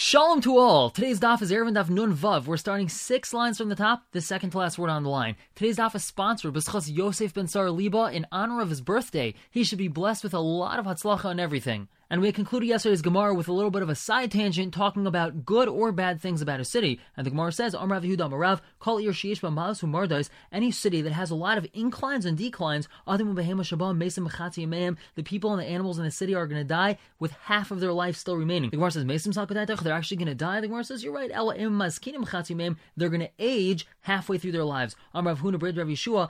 Shalom to all. Today's daf is Eruvin Daf Nun Vav. We're starting six lines from the top, the second to last word on the line. Today's daf is sponsored by Yosef Ben Sar Liba in honor of his birthday. He should be blessed with a lot of hatzlacha and everything. And we concluded yesterday's Gemara with a little bit of a side tangent talking about good or bad things about a city. And the Gemara says, Amrav Yehuda Marav, call Ir Sheish Malas Mardas, any city that has a lot of inclines and declines, the people and the animals in the city are going to die with half of their life still remaining. The Gemara says, they're actually going to die. The Gemara says, you're right, they're going to age halfway through their lives. Amrav Huna Bred Rav Yeshua,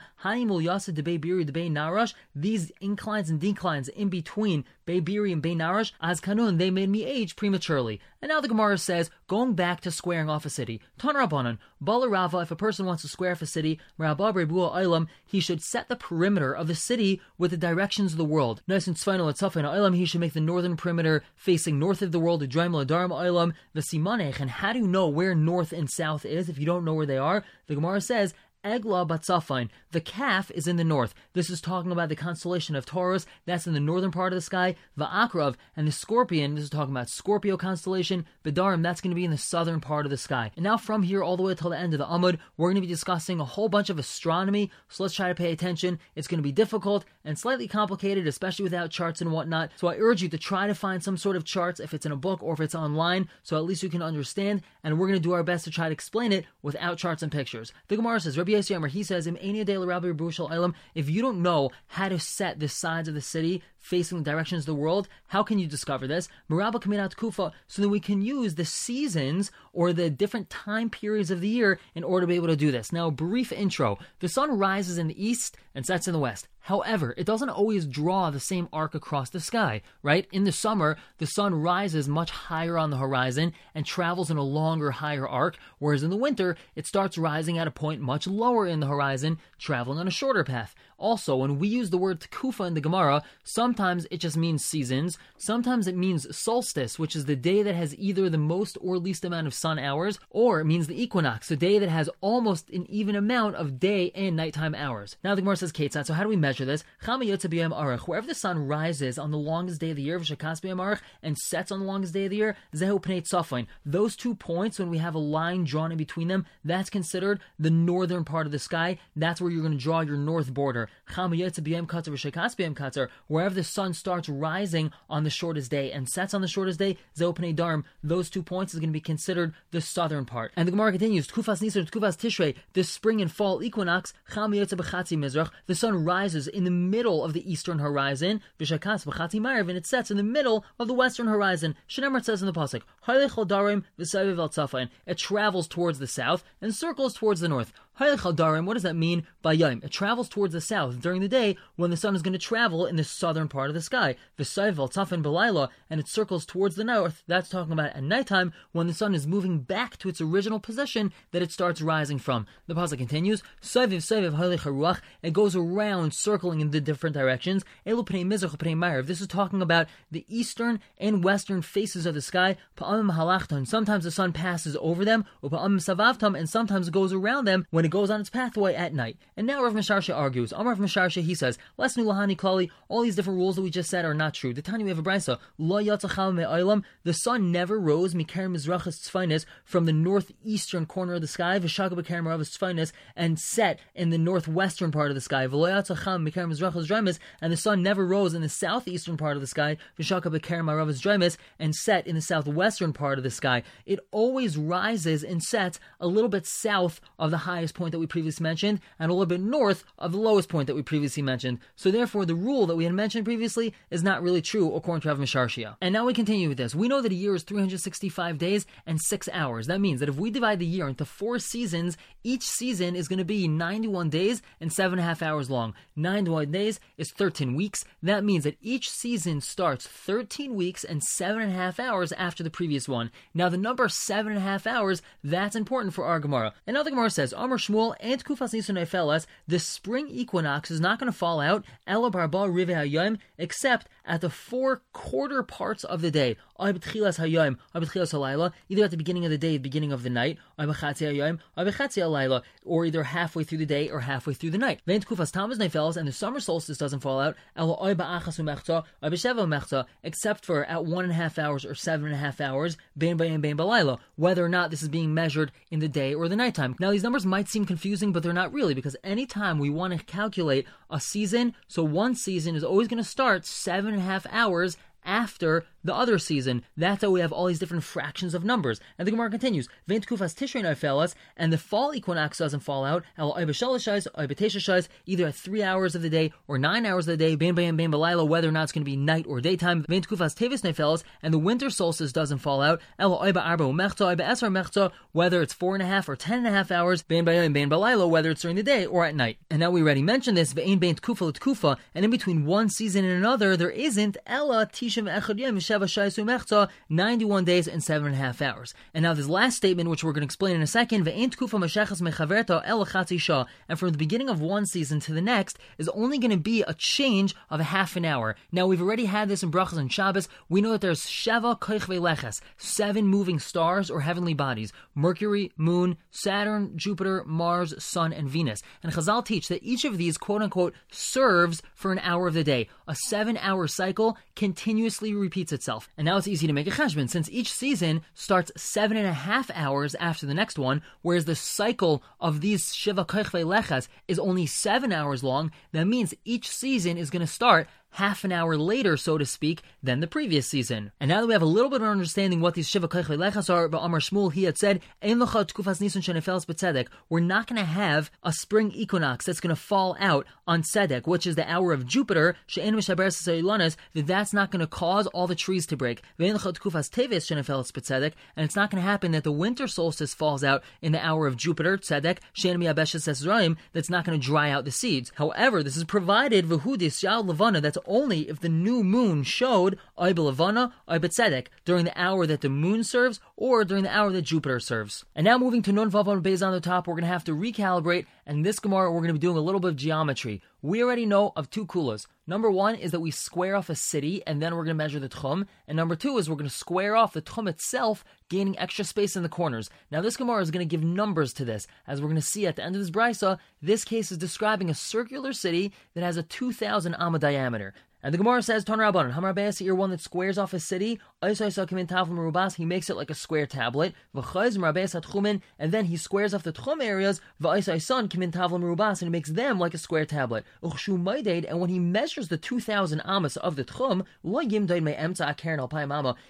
Narash, these inclines and declines in between Beibiri and Beinarash, as Kanun, they made me age prematurely. And now the Gemara says, going back to squaring off a city. Tanrabanan, Balarava, if a person wants to square off a city, Ilam, he should set the perimeter of the city with the directions of the world. Nice and Tzvainal Atzafin Ilam, he should make the northern perimeter facing north of the world, Udraim Ladarim Ilam, the Simanech. And how do you know where north and south is if you don't know where they are? The Gemara says, Egla Batzafain. The calf is in the north. This is talking about the constellation of Taurus. That's in the northern part of the sky. Va'akrav and the scorpion. This is talking about Scorpio constellation. Bedarim. That's going to be in the southern part of the sky. And now from here all the way till the end of the Amud, we're going to be discussing a whole bunch of astronomy. So let's try to pay attention. It's going to be difficult and slightly complicated, especially without charts and whatnot. So I urge you to try to find some sort of charts if it's in a book or if it's online, so at least you can understand. And we're going to do our best to try to explain it without charts and pictures. The Gemara says, Rabbi Yisrael, he says, if you don't know how to set the sides of the city facing the directions of the world, how can you discover this? Maraba Kaminat Kufa, so that we can use the seasons or the different time periods of the year in order to be able to do this. Now, brief intro. The sun rises in the east and sets in the west. However, it doesn't always draw the same arc across the sky, right? In the summer, the sun rises much higher on the horizon and travels in a longer, higher arc, whereas in the winter, it starts rising at a point much lower in the horizon, traveling on a shorter path. Also, when we use the word tekufa in the Gemara, sometimes it just means seasons, sometimes it means solstice, which is the day that has either the most or least amount of sun hours, or it means the equinox, the day that has almost an even amount of day and nighttime hours. Now the Gemara says, Ketzat, so how do we measure this? Wherever the sun rises on the longest day of the year, and sets on the longest day of the year, those two points, when we have a line drawn in between them, that's considered the northern part of the sky. That's where you're going to draw your north border. Wherever the sun starts rising on the shortest day and sets on the shortest day, Darm, those two points is going to be considered the southern part. And the Gemara continues, Tkufas Nisar, Tkufas Tishrei, this spring and fall equinox, the sun rises in the middle of the eastern horizon, Vishakas B'chati and it sets in the middle of the western horizon. Shnemer says in the Pasuk, it travels towards the south and circles towards the north. What does that mean by Yom? It travels towards the south during the day when the sun is going to travel in the southern part of the sky. V'sayvel tafin belayla, and it circles towards the north. That's talking about at nighttime when the sun is moving back to its original position that it starts rising from. The pasuk continues, Sayviv sayviv it goes around circling in the different directions. Elu This is talking about the eastern and western faces of the sky. Sometimes the sun passes over them, savavtam, and sometimes it goes around them when it it goes on its pathway at night. And now Rav Misharsha argues. Amar Rav Misharsha, he says, Lesnu lahani klali, all these different rules that we just said are not true. The Tanya we have a brisa, lo me'olam, the sun never rose, mikar mizrachas tzfainis, from the northeastern corner of the sky, v'shaka b'kar maravas tzfainis, and set in the northwestern part of the sky, v'lo yatzacham mikar mizrachas draimis, and the sun never rose in the southeastern part of the sky, v'shaka b'kar maravas draimis, and set in the southwestern part of the sky. It always rises and sets a little bit south of the highest point that we previously mentioned and a little bit north of the lowest point that we previously mentioned. So therefore, the rule that we had mentioned previously is not really true according to Rav Misharshia. And now we continue with this. We know that a year is 365 days and 6 hours. That means that if we divide the year into 4 seasons, each season is going to be 91 days and 7.5 hours long. 91 days is 13 weeks. That means that each season starts 13 weeks and 7.5 hours after the previous one. Now the number 7.5 hours, that's important for our Gemara. The Gemara says, Amr Shmuel and Kufas Nisan Nefelas, the spring equinox is not going to fall out, Ela Barba Rive Hayom, except at the four quarter parts of the day. Either at the beginning of the day, the beginning of the night, or either halfway through the day or halfway through the night. And the summer solstice doesn't fall out, except for at one and a half hours or seven and a half hours, whether or not this is being measured in the day or the nighttime. Now, these numbers might seem confusing, but they're not really, because anytime we want to calculate a season, so one season is always going to start seven and a half hours after the other season. That's how we have all these different fractions of numbers. And the Gemara continues, Vein Tkufas Tishrei Fellas, and the fall equinox doesn't fall out, either at three hours of the day or nine hours of the day, Bain Bain Bain Balayla, whether or not it's going to be night or daytime. Vein Tkufas Tevis Nefellas, and the winter solstice doesn't fall out, whether it's four and a half or ten and a half hours, Bain Bain Bain Balayla, whether it's during the day or at night. And now we already mentioned this, Vein Bain and in between one season and another, there isn't Ella Yem 91 days and 7.5 hours. And now this last statement, which we're going to explain in a second, and from the beginning of one season to the next is only going to be a change of a half an hour. Now we've already had this in Brachas and Shabbos. We know that there's Sheva Koichve Leches, seven moving stars or heavenly bodies, Mercury, Moon, Saturn, Jupiter, Mars, Sun, and Venus. And Chazal teach that each of these quote unquote serves for an hour of the day. A seven hour cycle continuously repeats itself. And now it's easy to make a cheshbon since each season starts seven and a half hours after the next one, whereas the cycle of these Shiva Kochve Lechas is only seven hours long. That means each season is going to start half an hour later, so to speak, than the previous season. And now that we have a little bit of understanding what these Shiva Lechas are, but Amar Shmuel, he had said, we're not going to have a spring equinox that's going to fall out on Tzedek, which is the hour of Jupiter, that that's not going to cause all the trees to break. And it's not going to happen that the winter solstice falls out in the hour of Jupiter, Tzedek, that's not going to dry out the seeds. However, this is provided, that's only if the new moon showed Oibelavana, Oibetzedek, during the hour that the moon serves or during the hour that Jupiter serves. And now moving to Nun Vav on the top, we're going to have to recalibrate, and this Gemara we're going to be doing a little bit of geometry. We already know of two kulas. Number one is that we square off a city and then we're going to measure the tchum. And number two is we're going to square off the tchum itself, gaining extra space in the corners. Now, this Gemara is going to give numbers to this. As we're going to see at the end of this brisa, this case is describing a circular city that has a 2,000 amma diameter. And the Gemara says, Ton Rabbanon, Hamar Be'asir, one that squares off a city, he makes it like a square tablet, and then he squares off the Tchum areas, and he makes them like a square tablet. And when he measures the 2,000 amas of the Tchum,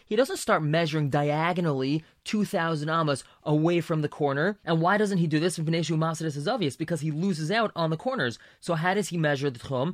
he doesn't start measuring diagonally 2,000 amas away from the corner. And why doesn't he do this? This is obvious, because he loses out on the corners. So how does he measure the Tchum?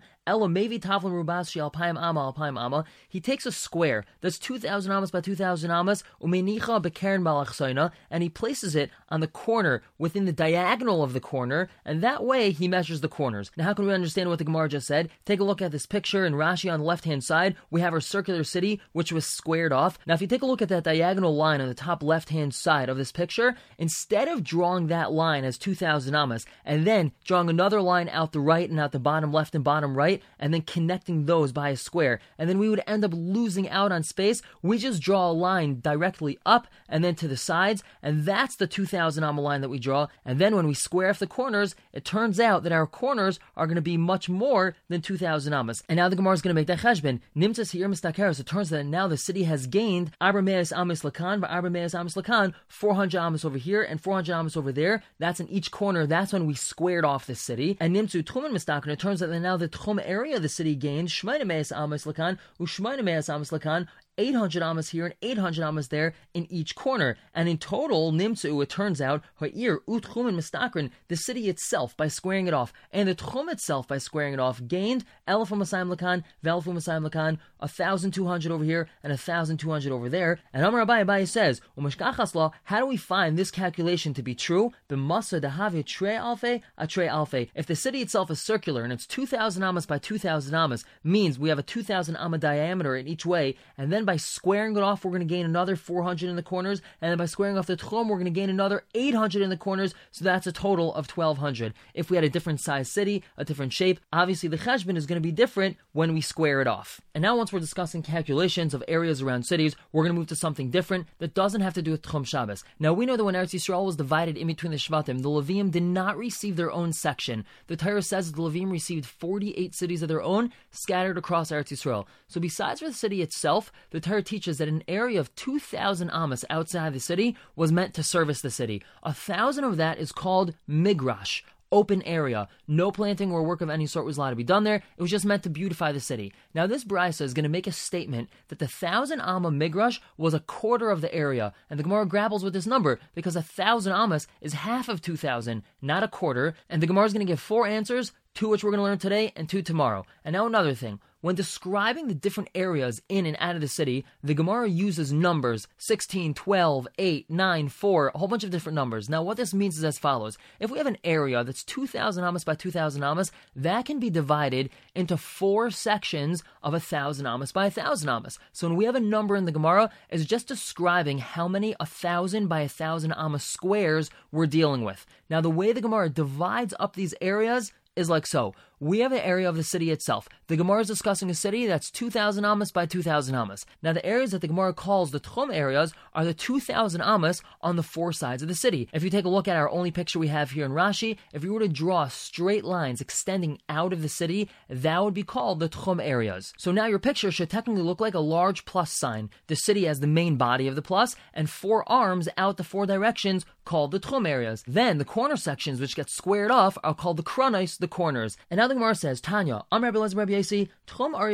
He takes a square that's 2,000 amas by 2,000 amas, and he places it on the corner within the diagonal of the corner, and that way he measures the corners. Now, how can we understand what the Gemara just said? Take a look at this picture in Rashi on the left hand side. We have our circular city, which was squared off. Now, if you take a look at that diagonal line on the top left hand side of this picture, instead of drawing that line as 2,000 amas and then drawing another line out the right and out the bottom left and bottom right, and then connecting those by a square, and then we would end up losing out on space, we just draw a line directly up and then to the sides, and that's the 2,000 amma line that we draw. And then when we square off the corners, it turns out that our corners are going to be much more than 2,000 amas. And now the Gemara is going to make that cheshbon. Nimtzas here mistakeres. It turns out that now the city has gained Abrameas amis lakan, but Abrameas amis lakan, 400 amas over here and 400 amas over there. That's in each corner. That's when we squared off the city. And Nimtzu Tchumen mistaken. It turns out that now the Tchum area of the city gained Shmaina Meas amis lakan, Ushmaina Meas amis lakan, 800 amas here and 800 amas there in each corner. And in total, Nimtzu, it turns out, Ha'ir, Utchum and Mistakrin, the city itself by squaring it off, and the Tchum itself by squaring it off, gained Elifum Masayim Lakan, Velfum Masayim Lakan, 1,200 over here and 1,200 over there. And Amar Abai Abai says, Umashkachas how do we find this calculation to be true? The B'masa dahavi tre alfe, a tre alfe. If the city itself is circular and it's 2,000 amas by 2,000 amas, means we have a 2,000 amma diameter in each way, and then by squaring it off, we're going to gain another 400 in the corners, and then by squaring off the tchum, we're going to gain another 800 in the corners, so that's a total of 1200. If we had a different size city, a different shape, obviously the cheshbon is going to be different when we square it off. And now once we're discussing calculations of areas around cities, we're going to move to something different that doesn't have to do with Tchum Shabbos. Now we know that when Eretz Yisrael was divided in between the Shvatim, the Levium did not receive their own section. The Torah says the Levium received 48 cities of their own scattered across Eretz Yisrael. So besides for the city itself, the Torah teaches that an area of 2,000 amas outside the city was meant to service the city. A thousand of that is called migrash, open area. No planting or work of any sort was allowed to be done there. It was just meant to beautify the city. Now, this brisa is going to make a statement that the thousand amma migrash was a quarter of the area, and the Gemara grapples with this number because a thousand amas is half of two thousand, not a quarter. And the Gemara is going to give four answers, two which we're going to learn today and two tomorrow. And now another thing. When describing the different areas in and out of the city, the Gemara uses numbers 16, 12, 8, 9, 4, a whole bunch of different numbers. Now, what this means is as follows. If we have an area that's 2,000 amas by 2,000 amas, that can be divided into four sections of 1,000 amas by 1,000 amas. So when we have a number in the Gemara, it's just describing how many 1,000 by 1,000 amas squares we're dealing with. Now, the way the Gemara divides up these areas is like so. We have an area of the city itself. The Gemara is discussing a city that's 2,000 amas by 2,000 amas. Now, the areas that the Gemara calls the Tchum areas are the 2,000 amas on the four sides of the city. If you take a look at our only picture we have here in Rashi, if you were to draw straight lines extending out of the city, that would be called the Tchum areas. So now your picture should technically look like a large plus sign. The city as the main body of the plus, and four arms out the four directions called the Tchum areas. Then the corner sections, which get squared off, are called the Kronais, the corners. And now the Gemara says, Tanya, Am Rabbi Ari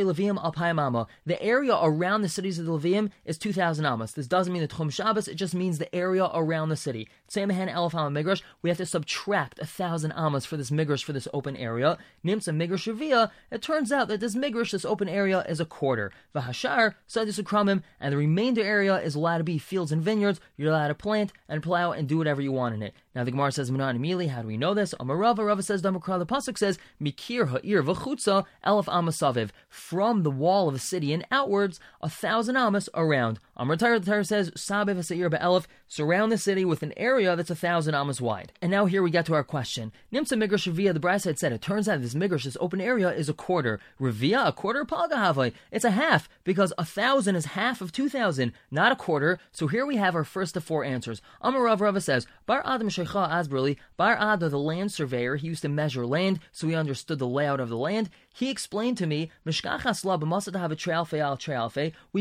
Levium Alpayim Amma. The area around the cities of the Levium is 2,000 amas. This doesn't mean the Tchum Shabbos, it just means the area around the city. Samahan Elef Amma Migrash, we have to subtract 1,000 amas for this Migrash, for this open area. Nimsa Migrash Shavia, it turns out that this Migrash, this open area, is a quarter. Vahashar, Sadis Ukramim, and the remainder area is allowed to be fields and vineyards. You're allowed to plant and plow and do whatever you want in it. Now the Gemara says, Manan immediately, how do we know this? Amarava, Rava says, Damakra, the Pasuk says, Mikir ha'ir v'chutza elef amasaviv. From the wall of the city and outwards, a thousand amas around. Amar the Torah says, Sabiv ha'seir ba'elef, surround the city with an area that's a thousand amas wide. And now here we get to our question. Nimsa Migrash Ravia, the Brass had said, it turns out this Migrash, this open area, is a quarter. Ravia, a quarter, Pagahavai. It's a half, because a thousand is half of two thousand, not a quarter. So here we have our first of four answers. Amar Rav Rava says, Bar Adam Shecha Asberli, Bar Ada, the land surveyor, he used to measure land, so he understood the layout of the land. He explained to me, we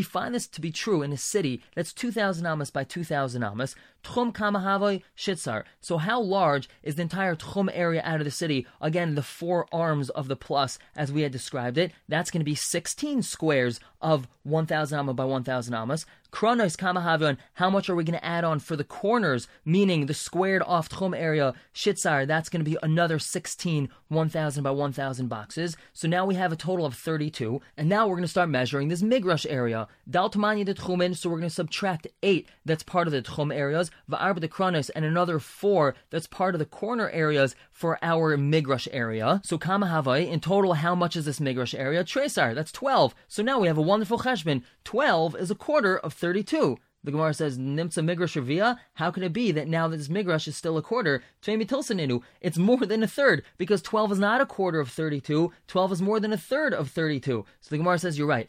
find this to be true in a city that's 2,000 amas by 2,000 amas. Tchum kamahavoy shitzar. So how large is the entire tchum area out of the city? Again, the four arms of the plus, as we had described it. That's going to be 16 squares of 1,000 amas by 1,000 amas. Kronos Kamahavion, how much are we going to add on for the corners, meaning the squared off Tchum area, Shitzar, that's going to be another 16 1,000 by 1,000 boxes. So now we have a total of 32, and now we're going to start measuring this Migrash area. Daltamanya de Tchumen, so we're going to subtract 8 that's part of the Tchum areas, Va'arba de Kronos, and another 4 that's part of the corner areas for our Migrash area. So Kamahavai, in total, how much is this Migrash area? Tresar, that's 12. So now we have a wonderful cheshbon. 12 is a quarter of 32. The Gemara says, Nimsa Migrash Ravia, how can it be that now that this Migrash is still a quarter? It's more than a third, because 12 is not a quarter of 32, 12 is more than a third of 32. So the Gemara says, you're right.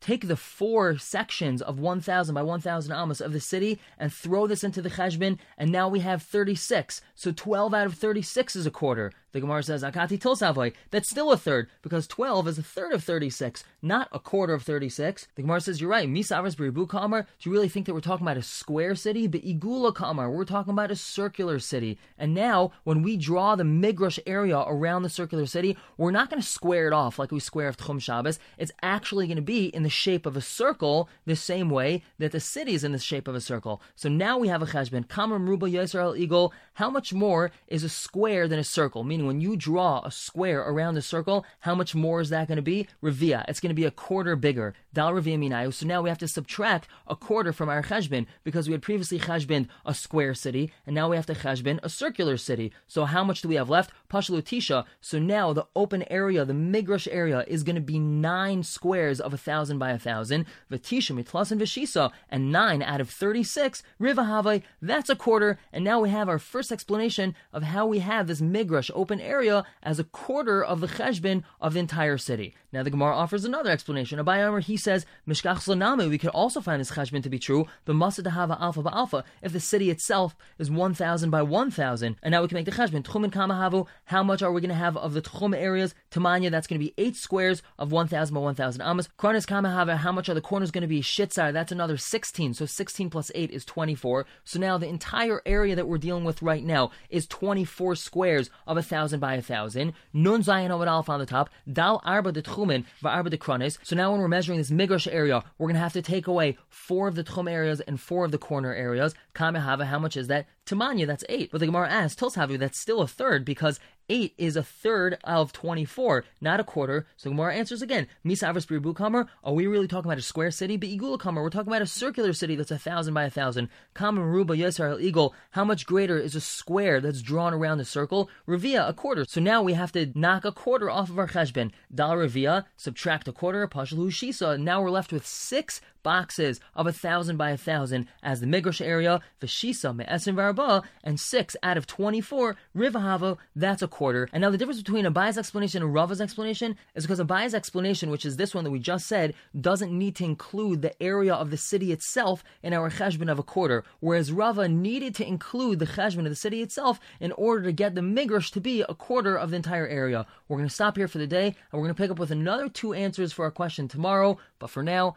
Take the four sections of 1,000 by 1,000 amos of the city and throw this into the cheshbon, and now we have 36. So 12 out of 36 is a quarter. The Gemara says, Akati Tilsavoy, that's still a third, because 12 is a third of 36, not a quarter of 36. The Gemara says, you're right, Misavras Beribu Kamar, do you really think that we're talking about a square city? But Igula Kamar, we're talking about a circular city. And now, when we draw the Migrash area around the circular city, we're not going to square it off like we square of Tchum Shabbos. It's actually going to be in the shape of a circle, the same way that the city is in the shape of a circle. So now we have a cheshbon, Kamar Mruba Yisrael Eagle. How much more is a square than a circle? Meaning, when you draw a square around the circle, how much more is that going to be? Revia. It's going to be a quarter bigger. Dal Revia Minayu. So now we have to subtract a quarter from our cheshbon because we had previously cheshbon a square city, and now we have to cheshbon a circular city. So how much do we have left? Pashalutisha. So now the open area, the migrash area, is going to be nine squares of a thousand by a thousand. Vatisha mitlas and vishisa, and nine out of thirty-six. Rivahave, that's a quarter. And now we have our first explanation of how we have this migrash open area as a quarter of the cheshbin of the entire city. Now the Gemara offers another explanation. Abai Amr, he says, Mishkach Slaname, we could also find this cheshbin to be true, but Masadahava alpha by alpha, if the city itself is 1,000 by 1,000. And now we can make the cheshbin. Tchumen Kamahavu, how much are we going to have of the Tchum areas? Tamanya, that's going to be 8 squares of 1,000 by 1,000 amas. Kronis Kamahava, how much are the corners going to be? Shitzar, that's another 16. So 16 plus 8 is 24. So now the entire area that we're dealing with right now is 24 squares of 1,000 by 1,000. Nun Zayin Alpha on the top. Dal Arba de Tchumen, Va'arba de Kronis. So now when we're measuring this Migrash area, we're going to have to take away four of the Tchum areas and four of the corner areas. Kamehava, how much is that? Tamanya, that's eight. But the Gemara asks, Tilshavu, that's still a third because 8 is a third of 24, not a quarter. So Gemara answers again, Biribu Kamer, are we really talking about a square city? But Igula Kamer, we're talking about a circular city that's a thousand by a thousand. Kamer Ruba Yisrael Eagle, how much greater is a square that's drawn around the circle? Revia, a quarter. So now we have to knock a quarter off of our cheshbin. Dal Revia, subtract a quarter, Pashal Shisa. Now we're left with six boxes of a thousand by a thousand as the Migrash area, Vashisa Me'esim Varba, and six out of 24, Rivahavo, that's a quarter. And now the difference between Abai's explanation and Rava's explanation is because Abai's explanation, which is this one that we just said, doesn't need to include the area of the city itself in our cheshbon of a quarter, whereas Rava needed to include the cheshbon of the city itself in order to get the migrash to be a quarter of the entire area. We're going to stop here for the day, and we're going to pick up with another two answers for our question tomorrow. But for now,